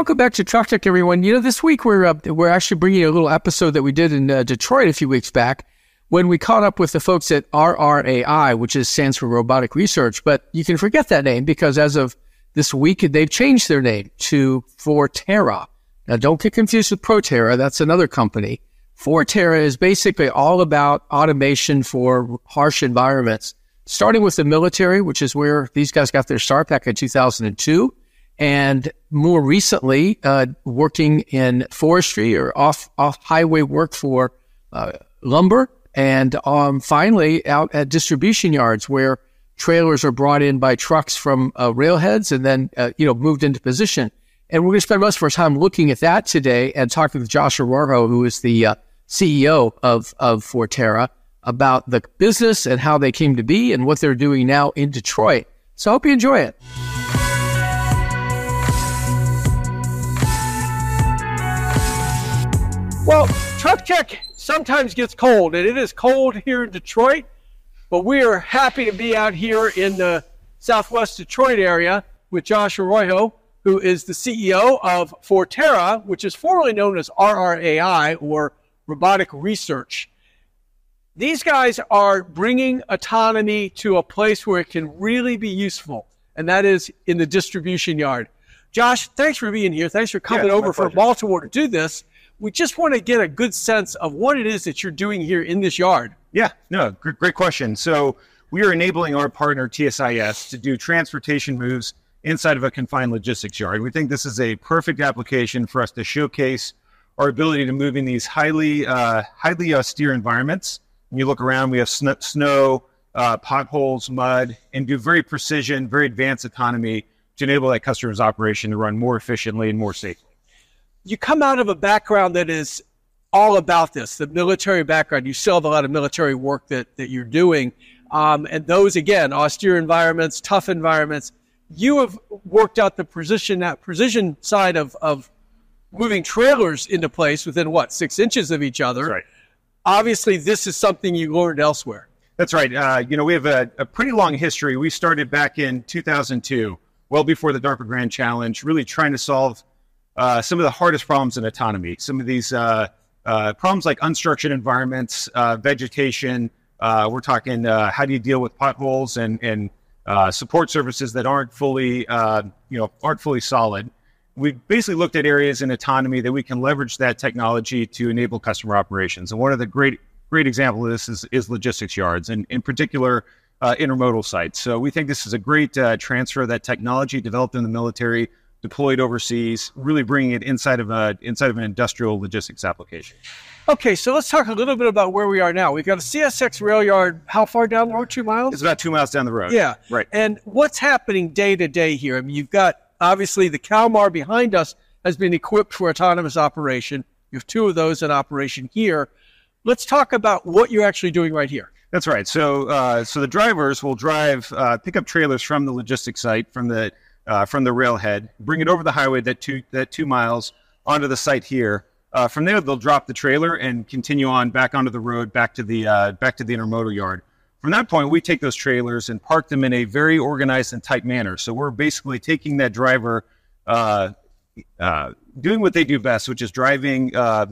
Welcome back to Truck Tech, everyone. You know, this week we're uh, we're actually bringing a little episode that we did in uh, Detroit a few weeks back when we caught up with the folks at RRAI, which is stands for Robotic Research. But you can forget that name because as of this week, they've changed their name to Forterra. Now, don't get confused with Proterra. That's another company. Forterra is basically all about automation for harsh environments, starting with the military, which is where these guys got their start back in 2002 and more recently uh, working in forestry or off off highway work for uh, lumber, and um, finally out at distribution yards where trailers are brought in by trucks from uh, railheads and then uh, you know moved into position. And we're going to spend most of our time looking at that today and talking with Josh Araujo, who is the uh, CEO of of Forterra, about the business and how they came to be and what they're doing now in Detroit. So I hope you enjoy it. Well, Truck Tech sometimes gets cold, and it is cold here in Detroit, but we are happy to be out here in the southwest Detroit area with Josh Araujo, who is the CEO of Forterra, which is formerly known as RRAI or Robotic Research. These guys are bringing autonomy to a place where it can really be useful, and that is in the distribution yard. Josh, thanks for being here. Thanks for coming Yeah, over from. Baltimore to do this. We just want to get a good sense of what it is that you're doing here in this yard. Yeah, no, great, great question. So we are enabling our partner TSIS to do transportation moves inside of a confined logistics yard. We think this is a perfect application for us to showcase our ability to move in these highly, uh, highly austere environments. When you look around, we have sn- snow, uh, potholes, mud, and do very precision, very advanced autonomy to enable that customer's operation to run more efficiently and more safely. You come out of a background that is all about this, the military background. You still have a lot of military work that, that you're doing. Um, and those, again, austere environments, tough environments. You have worked out the precision, that precision side of, of moving trailers into place within what, six inches of each other. Right. Obviously, this is something you learned elsewhere. That's right. Uh, you know, we have a, a pretty long history. We started back in 2002, well before the DARPA Grand Challenge, really trying to solve uh, some of the hardest problems in autonomy. Some of these uh, uh, problems like unstructured environments, uh, vegetation. Uh, we're talking how do you deal with potholes and and support services that aren't fully you know aren't fully solid. We basically looked at areas in autonomy that we can leverage that technology to enable customer operations. And one of the great great example of this is, is logistics yards, and in particular, intermodal sites. So we think this is a great transfer of that technology developed in the military, deployed overseas, really bringing it inside of a inside of an industrial logistics application. Okay, so let's talk a little bit about where we are now. We've got a CSX rail yard. How far down the road? Two miles? It's about two miles down the road. Yeah. right. And what's happening day to day here? I mean, you've got obviously the Kalmar behind us has been equipped for autonomous operation. You have two of those in operation here. Let's talk about what you're actually doing right here. That's right. So, uh, so the drivers will drive, uh, pick up trailers from the logistics site, from the uh, from the railhead, bring it over the highway that two that two miles onto the site here. Uh, from there, they'll drop the trailer and continue on back onto the road, back to the uh, back to the intermodal yard. From that point, we take those trailers and park them in a very organized and tight manner. So we're basically taking that driver, uh, uh, doing what they do best, which is driving, uh,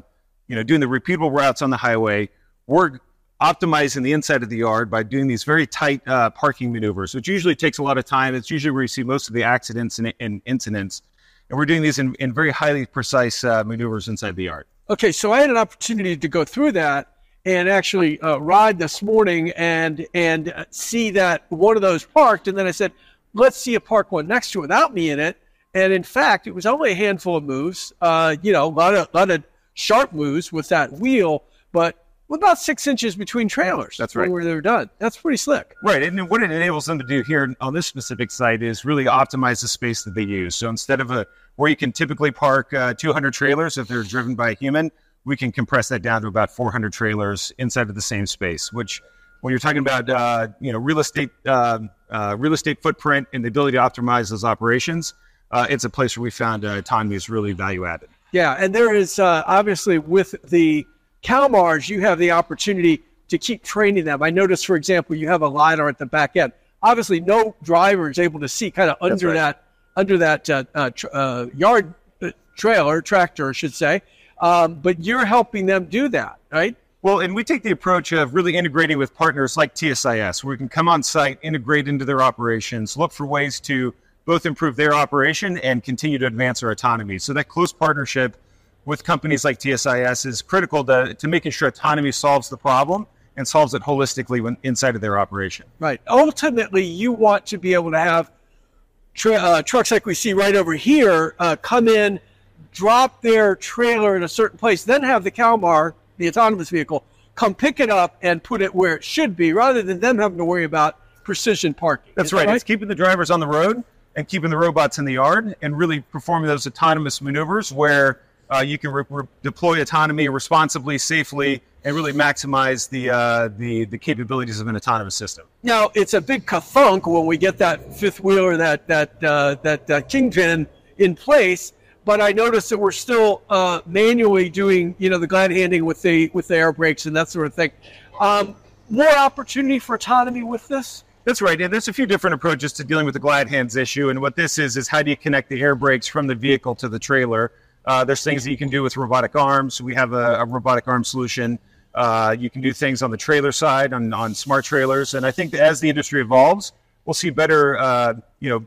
you know, doing the repeatable routes on the highway. We're optimizing the inside of the yard by doing these very tight uh, parking maneuvers, which usually takes a lot of time. It's usually where you see most of the accidents and, and incidents. And we're doing these in, in very highly precise uh, maneuvers inside the yard. Okay, so I had an opportunity to go through that and actually uh, ride this morning and and uh, see that one of those parked, and then I said, let's see a park one next to it without me in it. And in fact, it was only a handful of moves. Uh, you know, a lot of lot of sharp moves with that wheel, but with about six inches between trailers. That's right. Where they're done. That's pretty slick. Right. And what it enables them to do here on this specific site is really optimize the space that they use. So instead of a where you can typically park uh, 200 trailers if they're driven by a human, we can compress that down to about 400 trailers inside of the same space. Which, when you're talking about uh, you know real estate um uh, real estate footprint and the ability to optimize those operations, uh, it's a place where we found uh, autonomy is really value added. Yeah, and there is uh, obviously with the Kalmars, you have the opportunity to keep training them. I noticed, for example, you have a lidar at the back end. Obviously, no driver is able to see kind of under right. that under that uh, uh, tr- uh, yard uh, trailer, tractor, I should say. Um, but you're helping them do that, right? Well, and we take the approach of really integrating with partners like TSIS, where we can come on site, integrate into their operations, look for ways to both improve their operation and continue to advance our autonomy. So that close partnership with companies like TSIS is critical to, to making sure autonomy solves the problem and solves it holistically when inside of their operation. Right. Ultimately, you want to be able to have tra- uh, trucks like we see right over here uh, come in, drop their trailer in a certain place, then have the Kalmar, the autonomous vehicle, come pick it up and put it where it should be, rather than them having to worry about precision parking. That's right. right. It's keeping the drivers on the road and keeping the robots in the yard and really performing those autonomous maneuvers where uh, you can re- re- deploy autonomy responsibly, safely, and really maximize the, uh, the the capabilities of an autonomous system. Now it's a big kathunk when we get that fifth wheel or that that uh, that uh, kingpin in place. But I noticed that we're still uh, manually doing you know the glad handing with the with the air brakes and that sort of thing. Um, more opportunity for autonomy with this. That's right. And there's a few different approaches to dealing with the glad hands issue. And what this is is how do you connect the air brakes from the vehicle to the trailer? Uh, there's things that you can do with robotic arms. We have a, a robotic arm solution. Uh, you can do things on the trailer side, on, on smart trailers. And I think that as the industry evolves, we'll see better, uh, you know,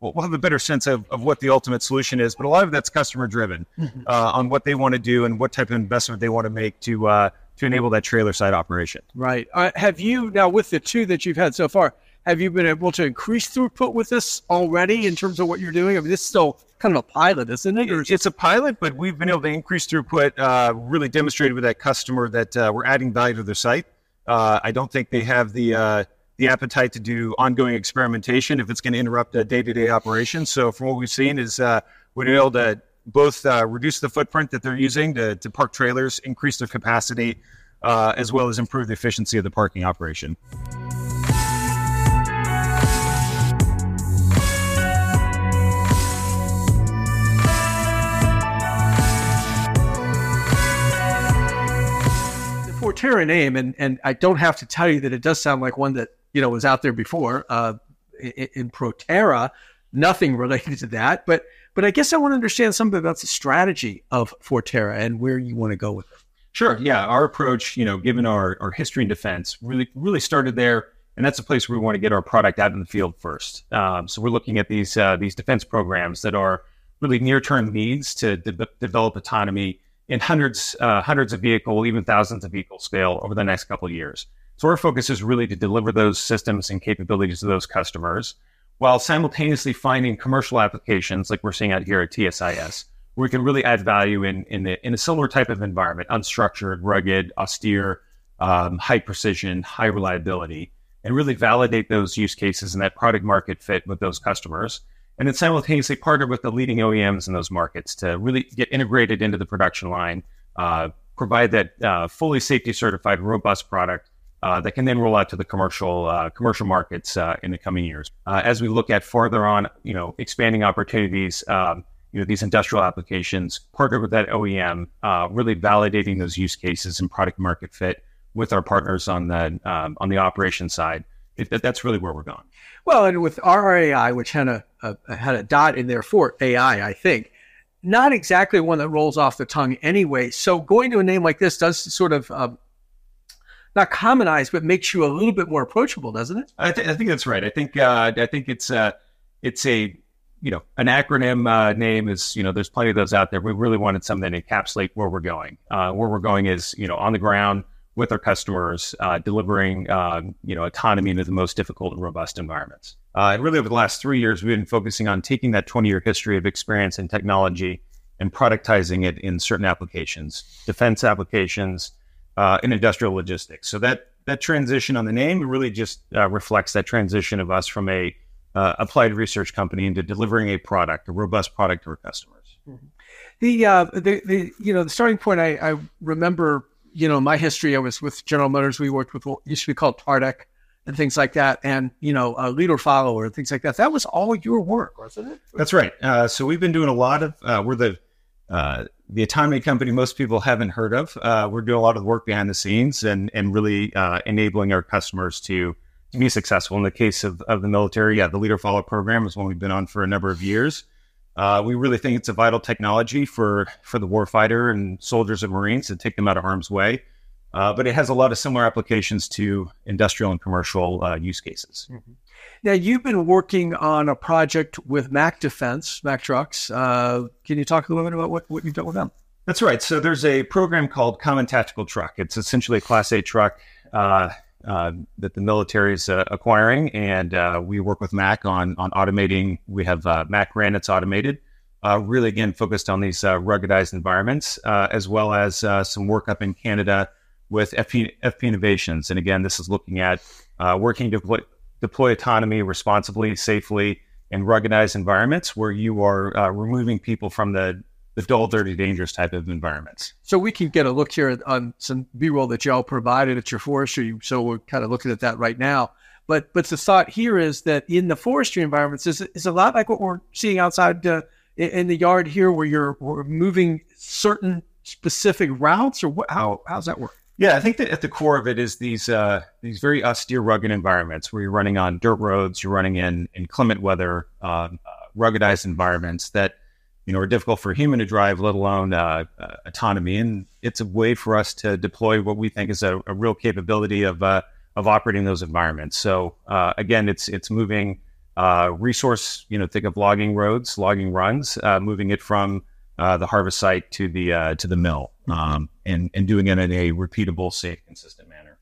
we'll have a better sense of, of what the ultimate solution is. But a lot of that's customer driven mm-hmm. uh, on what they want to do and what type of investment they want to make to uh, to enable that trailer side operation. Right. Uh, have you now with the two that you've had so far? Have you been able to increase throughput with this already in terms of what you're doing? I mean, this is still kind of a pilot, isn't it? Is it's a pilot, but we've been able to increase throughput, uh, really demonstrated with that customer that uh, we're adding value to their site. Uh, I don't think they have the uh, the appetite to do ongoing experimentation if it's going to interrupt a day to day operation. So, from what we've seen, is uh, we're able to both uh, reduce the footprint that they're using to, to park trailers, increase their capacity, as well as improve the efficiency of the parking operation. Forterra name, and and I don't have to tell you that it does sound like one that you know was out there before. Uh, in, in Proterra, nothing related to that, but but I guess I want to understand something about the strategy of Forterra and where you want to go with it. Sure. Yeah, our approach, you know, given our our history in defense, really really started there, and that's a place where we want to get our product out in the field first. Um, so we're looking at these uh, these defense programs that are really near term needs to de- develop autonomy in hundreds, uh, hundreds of vehicle, even thousands of vehicle scale over the next couple of years. So our focus is really to deliver those systems and capabilities to those customers, while simultaneously finding commercial applications like we're seeing out here at TSIS, where we can really add value in in, the, in a similar type of environment, unstructured, rugged, austere, um, high precision, high reliability, and really validate those use cases and that product market fit with those customers and then simultaneously partner with the leading OEMs in those markets to really get integrated into the production line, uh, provide that uh, fully safety certified, robust product uh, that can then roll out to the commercial uh, commercial markets uh, in the coming years. Uh, as we look at further on, you know, expanding opportunities. Um, you know these industrial applications, partner with that OEM, really validating those use cases and product market fit with our partners on the um, on the operation side. It, that's really where we're going. Well, and with RRAI, which had a, a, had a dot in there for AI, I think, not exactly one that rolls off the tongue anyway. So going to a name like this does sort of um, not commonize, but makes you a little bit more approachable, doesn't it? I, th- I think that's right. I think uh, I think it's uh, it's a you know an acronym uh, name is you know there's plenty of those out there. We really wanted something that encapsulate where we're going. Uh, where we're going is you know on the ground with our customers, uh, delivering uh, you know autonomy into the most difficult and robust environments. Uh, and really, over the last three years, we've been focusing on taking that 20-year history of experience in technology and productizing it in certain applications, defense applications, uh, and industrial logistics. So that that transition on the name really just uh, reflects that transition of us from a uh, applied research company into delivering a product, a robust product to our customers. Mm-hmm. The, the, the you know the starting point I, I remember you know, my history, I was with General Motors. We worked with what used to be called Tardec and things like that, and you know, a leader follower and things like that. That was all your work, wasn't it? That's right. Uh, so we've been doing a lot of. Uh, we're the uh, the autonomy company most people haven't heard of. Uh, we're doing a lot of work behind the scenes and and really uh, enabling our customers to to be successful. In the case of, of the military, yeah, the leader follower program is one we've been on for a number of years. Uh, we really think it's a vital technology for for the warfighter and soldiers and Marines to take them out of harm's way. Uh, but it has a lot of similar applications to industrial and commercial uh, use cases. Mm-hmm. Now, you've been working on a project with Mack Defense, Mack Trucks. Uh, can you talk a little bit about what, what you've done with them? That's right. So there's a program called Common Tactical Truck. It's essentially a Class A truck uh, that the military is uh, acquiring, and uh, we work with Mack on on automating. We have uh, Mack Ran that's automated, uh, really again focused on these ruggedized environments, as well as some work up in Canada with FP, FP Innovations. And again, this is looking at working to deploy, deploy autonomy responsibly, safely, in ruggedized environments where you are removing people from the the dull, dirty, dangerous type of environments. So we can get a look here on some B-roll that y'all provided at your forestry. So we're kind of looking at that right now. But but the thought here is that in the forestry environments is is a lot like what we're seeing outside uh, in the yard here, where you're moving certain specific routes, or what, how how's that work? Yeah, I think that at the core of it is these uh, these very austere, rugged environments where you're running on dirt roads, you're running in inclement weather, uh, ruggedized environments that you know, are difficult for a human to drive, let alone uh, uh, autonomy. And it's a way for us to deploy what we think is a, a real capability of uh, of operating those environments. So uh, again, it's it's moving uh, resource. You know, think of logging roads, logging runs, uh, moving it from the harvest site to the to the mill, um, and and doing it in a repeatable, safe, consistent manner.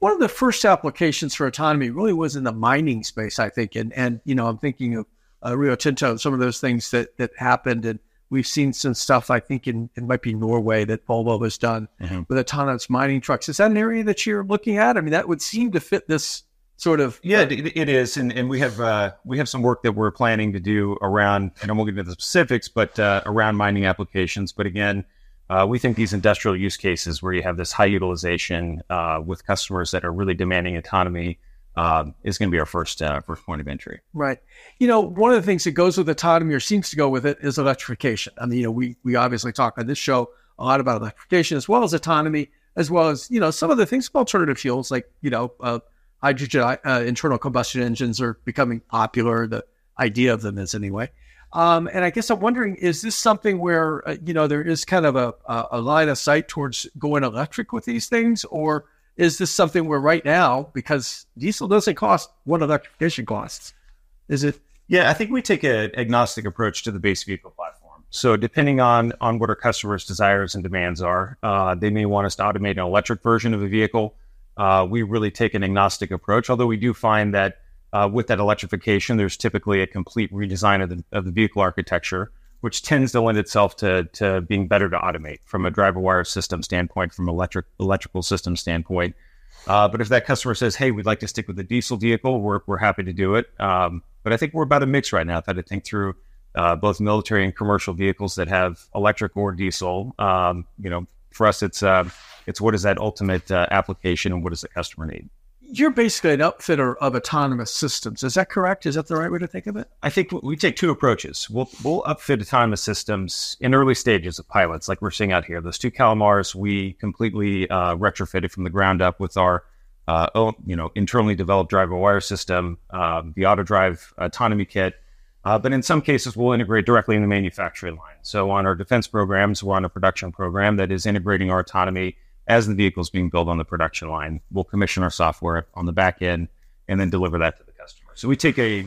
One of the first applications for autonomy really was in the mining space, I think, and and you know, I'm thinking of uh, Rio Tinto, some of those things that that happened, and we've seen some stuff. I think in it might be Norway that Volvo has done mm-hmm. with autonomous mining trucks. Is that an area that you're looking at? I mean, that would seem to fit this sort of. Yeah, uh, it, it is, and and we have uh, we have some work that we're planning to do around, and I won't get into the specifics, but uh, around mining applications. But again. Uh, we think these industrial use cases where you have this high utilization uh, with customers that are really demanding autonomy um, is going to be our first uh, first point of entry. Right. You know, one of the things that goes with autonomy or seems to go with it is electrification. I mean, you know, we we obviously talk on this show a lot about electrification as well as autonomy, as well as you know some of the things alternative fuels like you know uh, hydrogen uh, internal combustion engines are becoming popular. The idea of them is anyway. Um, and I guess I'm wondering, is this something where uh, you know there is kind of a, a line of sight towards going electric with these things, or is this something where right now, because diesel doesn't cost what electrification costs, is it? Yeah, I think we take an agnostic approach to the base vehicle platform. So depending on on what our customers' desires and demands are, uh, they may want us to automate an electric version of a vehicle. Uh, we really take an agnostic approach, although we do find that uh, with that electrification, there's typically a complete redesign of the, of the vehicle architecture which tends to lend itself to, to being better to automate from a driver wire system standpoint, from electric electrical system standpoint. Uh, but if that customer says, "Hey, we'd like to stick with the diesel vehicle," we're we're happy to do it. Um, but I think we're about a mix right now. I've had to think through uh, both military and commercial vehicles that have electric or diesel. Um, you know, for us, it's uh, it's what is that ultimate uh, application and what does the customer need you're basically an upfitter of autonomous systems. Is that correct? Is that the right way to think of it? I think we take two approaches. We'll, we'll upfit autonomous systems in early stages of pilots, like we're seeing out here. Those two Calamars we completely uh, retrofitted from the ground up with our uh, own, you know, internally developed driver wire system, uh, the AutoDrive autonomy kit. Uh, but in some cases, we'll integrate directly in the manufacturing line. So on our defense programs, we're on a production program that is integrating our autonomy as the vehicle is being built on the production line. We'll commission our software on the back end and then deliver that to the customer. So we take a,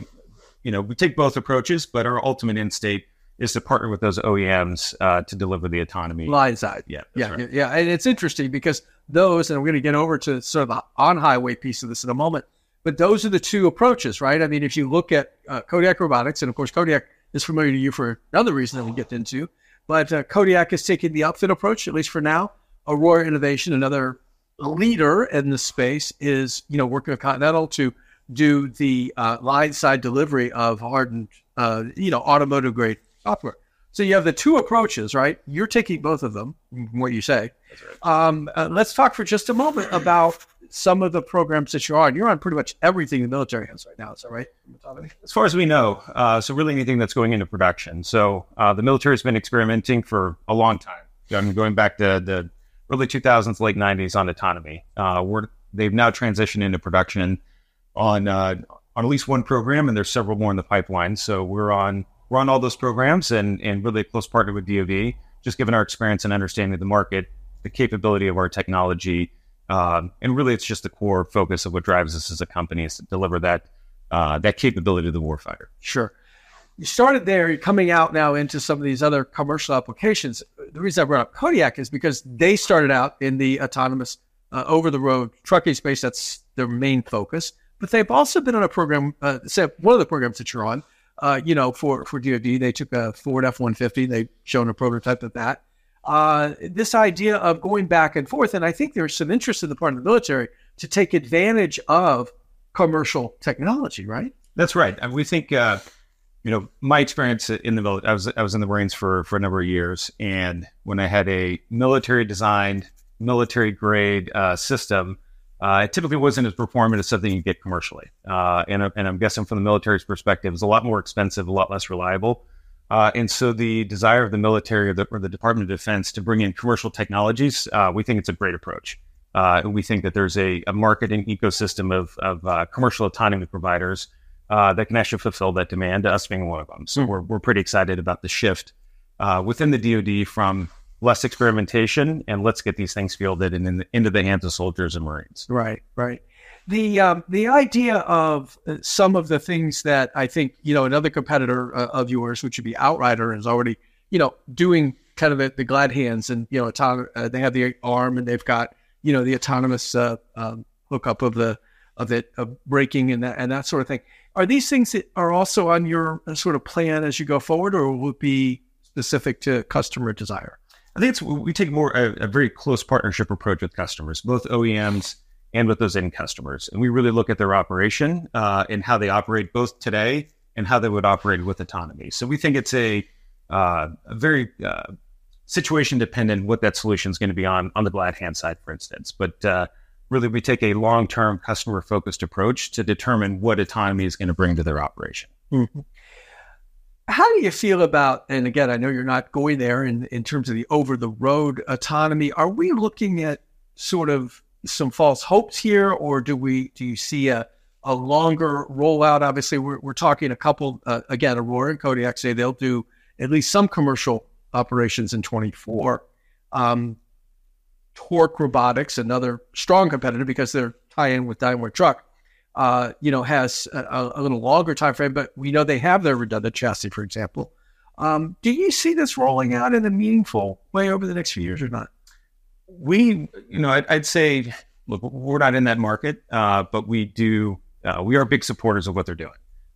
you know, we take both approaches, but our ultimate end state is to partner with those OEMs uh, to deliver the autonomy line side. Yeah, yeah, right. yeah. And it's interesting because those, and we're going to get over to sort of the on highway piece of this in a moment. But those are the two approaches, right? I mean, if you look at uh, Kodiak Robotics, and of course Kodiak is familiar to you for another reason that we'll get into, but uh, Kodiak is taking the upfit approach, at least for now. Aurora Innovation, another leader in the space, is you know working with Continental to do the uh, line side delivery of hardened, uh, you know, automotive grade software. So you have the two approaches, right? You're taking both of them, what you say. Right. Um, uh, let's talk for just a moment about some of the programs that you're on. You're on pretty much everything the military has right now. Is that right? As far as we know, uh, so really anything that's going into production. So uh, the military has been experimenting for a long time. I mean, going back to the early 2000s, late 90s on autonomy. Uh, we're, they've now transitioned into production on uh, on at least one program, and there's several more in the pipeline. So we're on run all those programs and, and really close partner with DoD, just given our experience and understanding of the market, the capability of our technology. Um, and really, it's just the core focus of what drives us as a company is to deliver that uh, that capability to the warfighter. Sure. You started there, you're coming out now into some of these other commercial applications. The reason I brought up Kodiak is because they started out in the autonomous uh, over the road trucking space. That's their main focus. But they've also been on a program, uh, one of the programs that you're on, uh, you know, for, for DoD. They took a Ford F 150, they've shown a prototype of that. Uh, this idea of going back and forth, and I think there's some interest in the part of the military to take advantage of commercial technology, right? That's right. And we think, uh, you know, my experience in the military, I was I was in the Marines for for a number of years, and when I had a military designed, military grade uh, system, uh, it typically wasn't as performant as something you get commercially. Uh, and and I'm guessing from the military's perspective, it's a lot more expensive, a lot less reliable. Uh, and so the desire of the military or the, or the, Department of Defense to bring in commercial technologies, uh, we think it's a great approach. Uh, we think that there's a, a marketing ecosystem of, of commercial autonomy providers uh, that can actually fulfill that demand, us being one of them. So we're, we're pretty excited about the shift uh, within the DoD from less experimentation and let's get these things fielded and in the, into the hands of soldiers and Marines. Right, right. The um, the idea of uh, some of the things that I think you know another competitor uh, of yours, which would be Outrider, is already you know doing kind of the, the glad hands and you know auton- uh, they have the arm and they've got you know the autonomous uh, um, hookup of the of it of braking and that and that sort of thing. Are these things that are also on your uh, sort of plan as you go forward, or will it be specific to customer desire? I think it's we take more a, a very close partnership approach with customers, both OEMs and with those end customers, and we really look at their operation uh, and how they operate both today and how they would operate with autonomy. So we think it's a, uh, a very uh, situation dependent what that solution is going to be on on the glad hand side, for instance. But uh, really, we take a long term customer focused approach to determine what autonomy is going to bring to their operation. Mm-hmm. How do you feel about? And again, I know you're not going there in in terms of the over the road autonomy. Are we looking at sort of some false hopes here, or do we do you see a a longer rollout? Obviously, we're, we're talking a couple uh, again. Aurora and Kodiak say they'll do at least some commercial operations in 24. Um, Torc Robotics, another strong competitor because they're tie in with Daimler Truck, uh, you know, has a, a, little longer time frame, but we know they have their redundant chassis, for example. Um, do you see this rolling out in a meaningful way over the next few years or not? We, you know, I'd, I'd say, look, we're not in that market, uh, but we do. Uh, we are big supporters of what they're doing.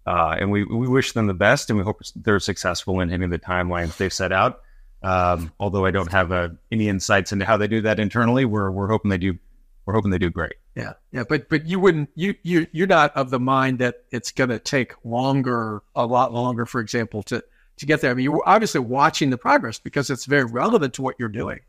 Uh, and we, we wish them the best and we hope they're successful in hitting the timelines they've set out. Um, although I don't have uh, any insights into how they do that internally, we're, we're hoping they do. We're hoping they do great. Yeah, yeah, but but you wouldn't you you you're not of the mind that it's going to take longer, a lot longer, for example, to to get there. I mean, you're obviously watching the progress because it's very relevant to what you're doing.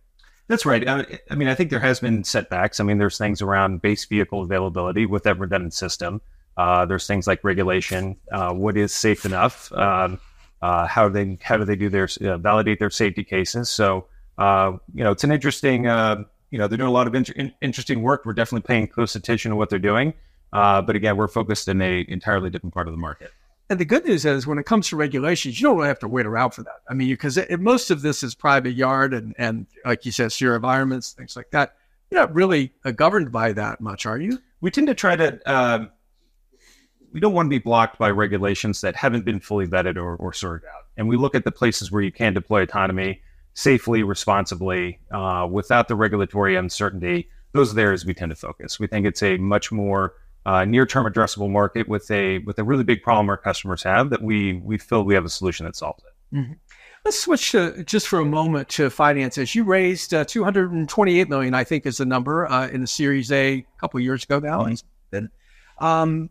That's right. I, I mean, I think there has been setbacks. I mean, there's things around base vehicle availability with that redundant system. Uh, there's things like regulation. Uh, what is safe enough? Um, uh, how they how do they do their uh, validate their safety cases? So uh, you know, it's an interesting. Uh, you know, they're doing a lot of in- interesting work. We're definitely paying close attention to what they're doing. but again, we're focused in a entirely different part of the market. And the good news is, when it comes to regulations, you don't really have to wait around for that. I mean, because most of this is private yard and and like you said, secure environments, things like that. You're not really governed by that much, are you? We tend to try to um, we don't want to be blocked by regulations that haven't been fully vetted or, or sorted out. And we look at the places where you can deploy autonomy safely, responsibly, uh, without the regulatory uncertainty. Those are the areas we tend to focus. We think it's a much more uh, near-term addressable market with a with a really big problem our customers have that we we feel we have a solution that solves it. Mm-hmm. Let's switch to just for a moment to finances. You raised uh, 228 million, I think, is the number uh, in the Series A a couple years ago now. Mm-hmm. Um,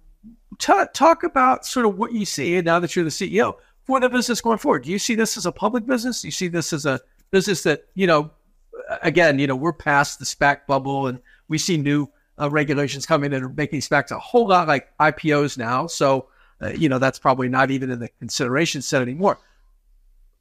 t- talk about sort of what you see now that you're the CEO for the business going forward. Do you see this as a public business? Do you see this as a business that, you know, again, you know, we're past the SPAC bubble and we see new uh, regulations coming that are making SPACs a whole lot like IPOs now. So, uh, you know, that's probably not even in the consideration set anymore.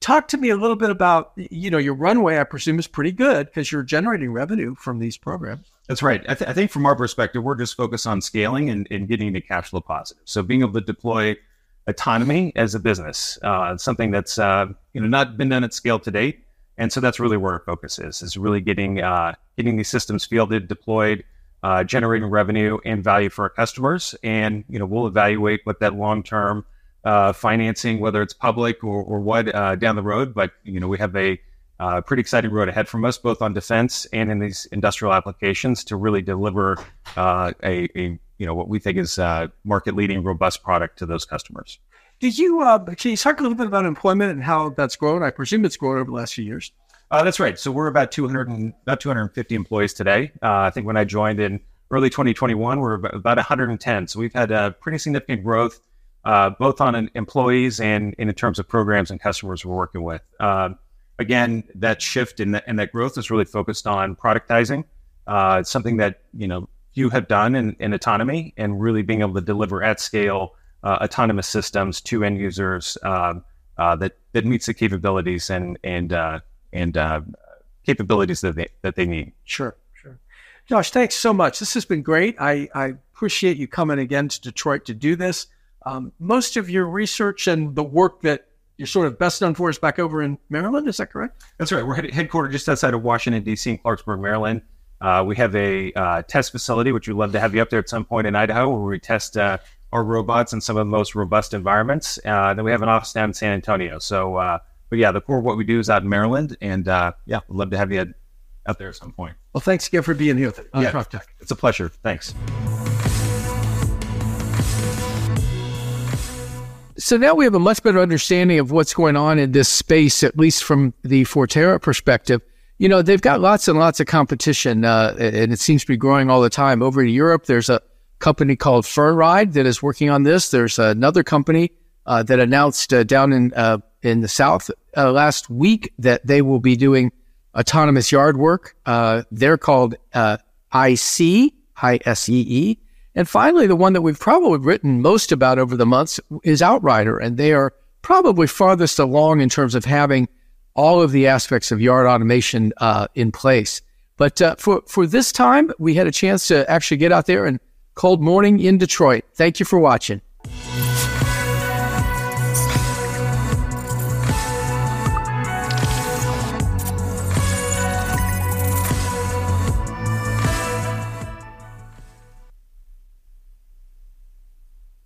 Talk to me a little bit about, you know, your runway, I presume, is pretty good because you're generating revenue from these programs. That's right. I, th- I, think from our perspective, we're just focused on scaling and, and getting to cash flow positive. So being able to deploy autonomy as a business. Uh, something that's uh, you know not been done at scale to date, and so that's really where our focus is: is really getting uh, getting these systems fielded, deployed, uh, generating revenue and value for our customers. And you know we'll evaluate what that long term uh, financing, whether it's public or, or what, uh, down the road. But you know we have a pretty exciting road ahead from us, both on defense and in these industrial applications, to really deliver a, a you know what we think is uh, market leading, robust product to those customers. Did you uh, can you talk a little bit about employment and how that's grown? I presume it's grown over the last few years. Uh, that's right. So we're about 200 and, about 250 employees today. Uh, I think when I joined in early 2021, we're about, about 110. So we've had a pretty significant growth, uh, both on employees and, and, in terms of programs and customers we're working with. Um, again, that shift and that growth is really focused on productizing. Uh, it's something that you know you have done in, in autonomy and really being able to deliver at scale uh, autonomous systems to end users um, uh, that that meets the capabilities and and uh, and uh, capabilities that they that they need. Sure, sure. Josh, thanks so much. This has been great. I, I appreciate you coming again to Detroit to do this. Um, most of your research and the work that you're sort of best known for is back over in Maryland. Is that correct? That's right. We're headquartered just outside of Washington D.C. in Clarksburg, Maryland. Uh, we have a uh, test facility, which we'd love to have you up there at some point in Idaho, where we test uh, our robots in some of the most robust environments. Uh, then we have an office down in San Antonio. So, uh, but yeah, the core of what we do is out in Maryland, and uh, yeah, we'd love to have you out there at some point. Well, thanks again for being here with yeah, Truck Tech. It's a pleasure. Thanks. So now we have a much better understanding of what's going on in this space, at least from the Forterra perspective you know, they've got lots and lots of competition, uh, and it seems to be growing all the time. Over in Europe, there's a company called Fernride that is working on this. There's another company uh, that announced uh, down in uh, in the south uh, last week that they will be doing autonomous yard work. Uh, they're called IC, I-S-E-E. And finally, the one that we've probably written most about over the months is Outrider, and they are probably farthest along in terms of having – all of the aspects of yard automation uh, in place. But uh, for for this time, we had a chance to actually get out there and cold morning in Detroit. Thank you for watching.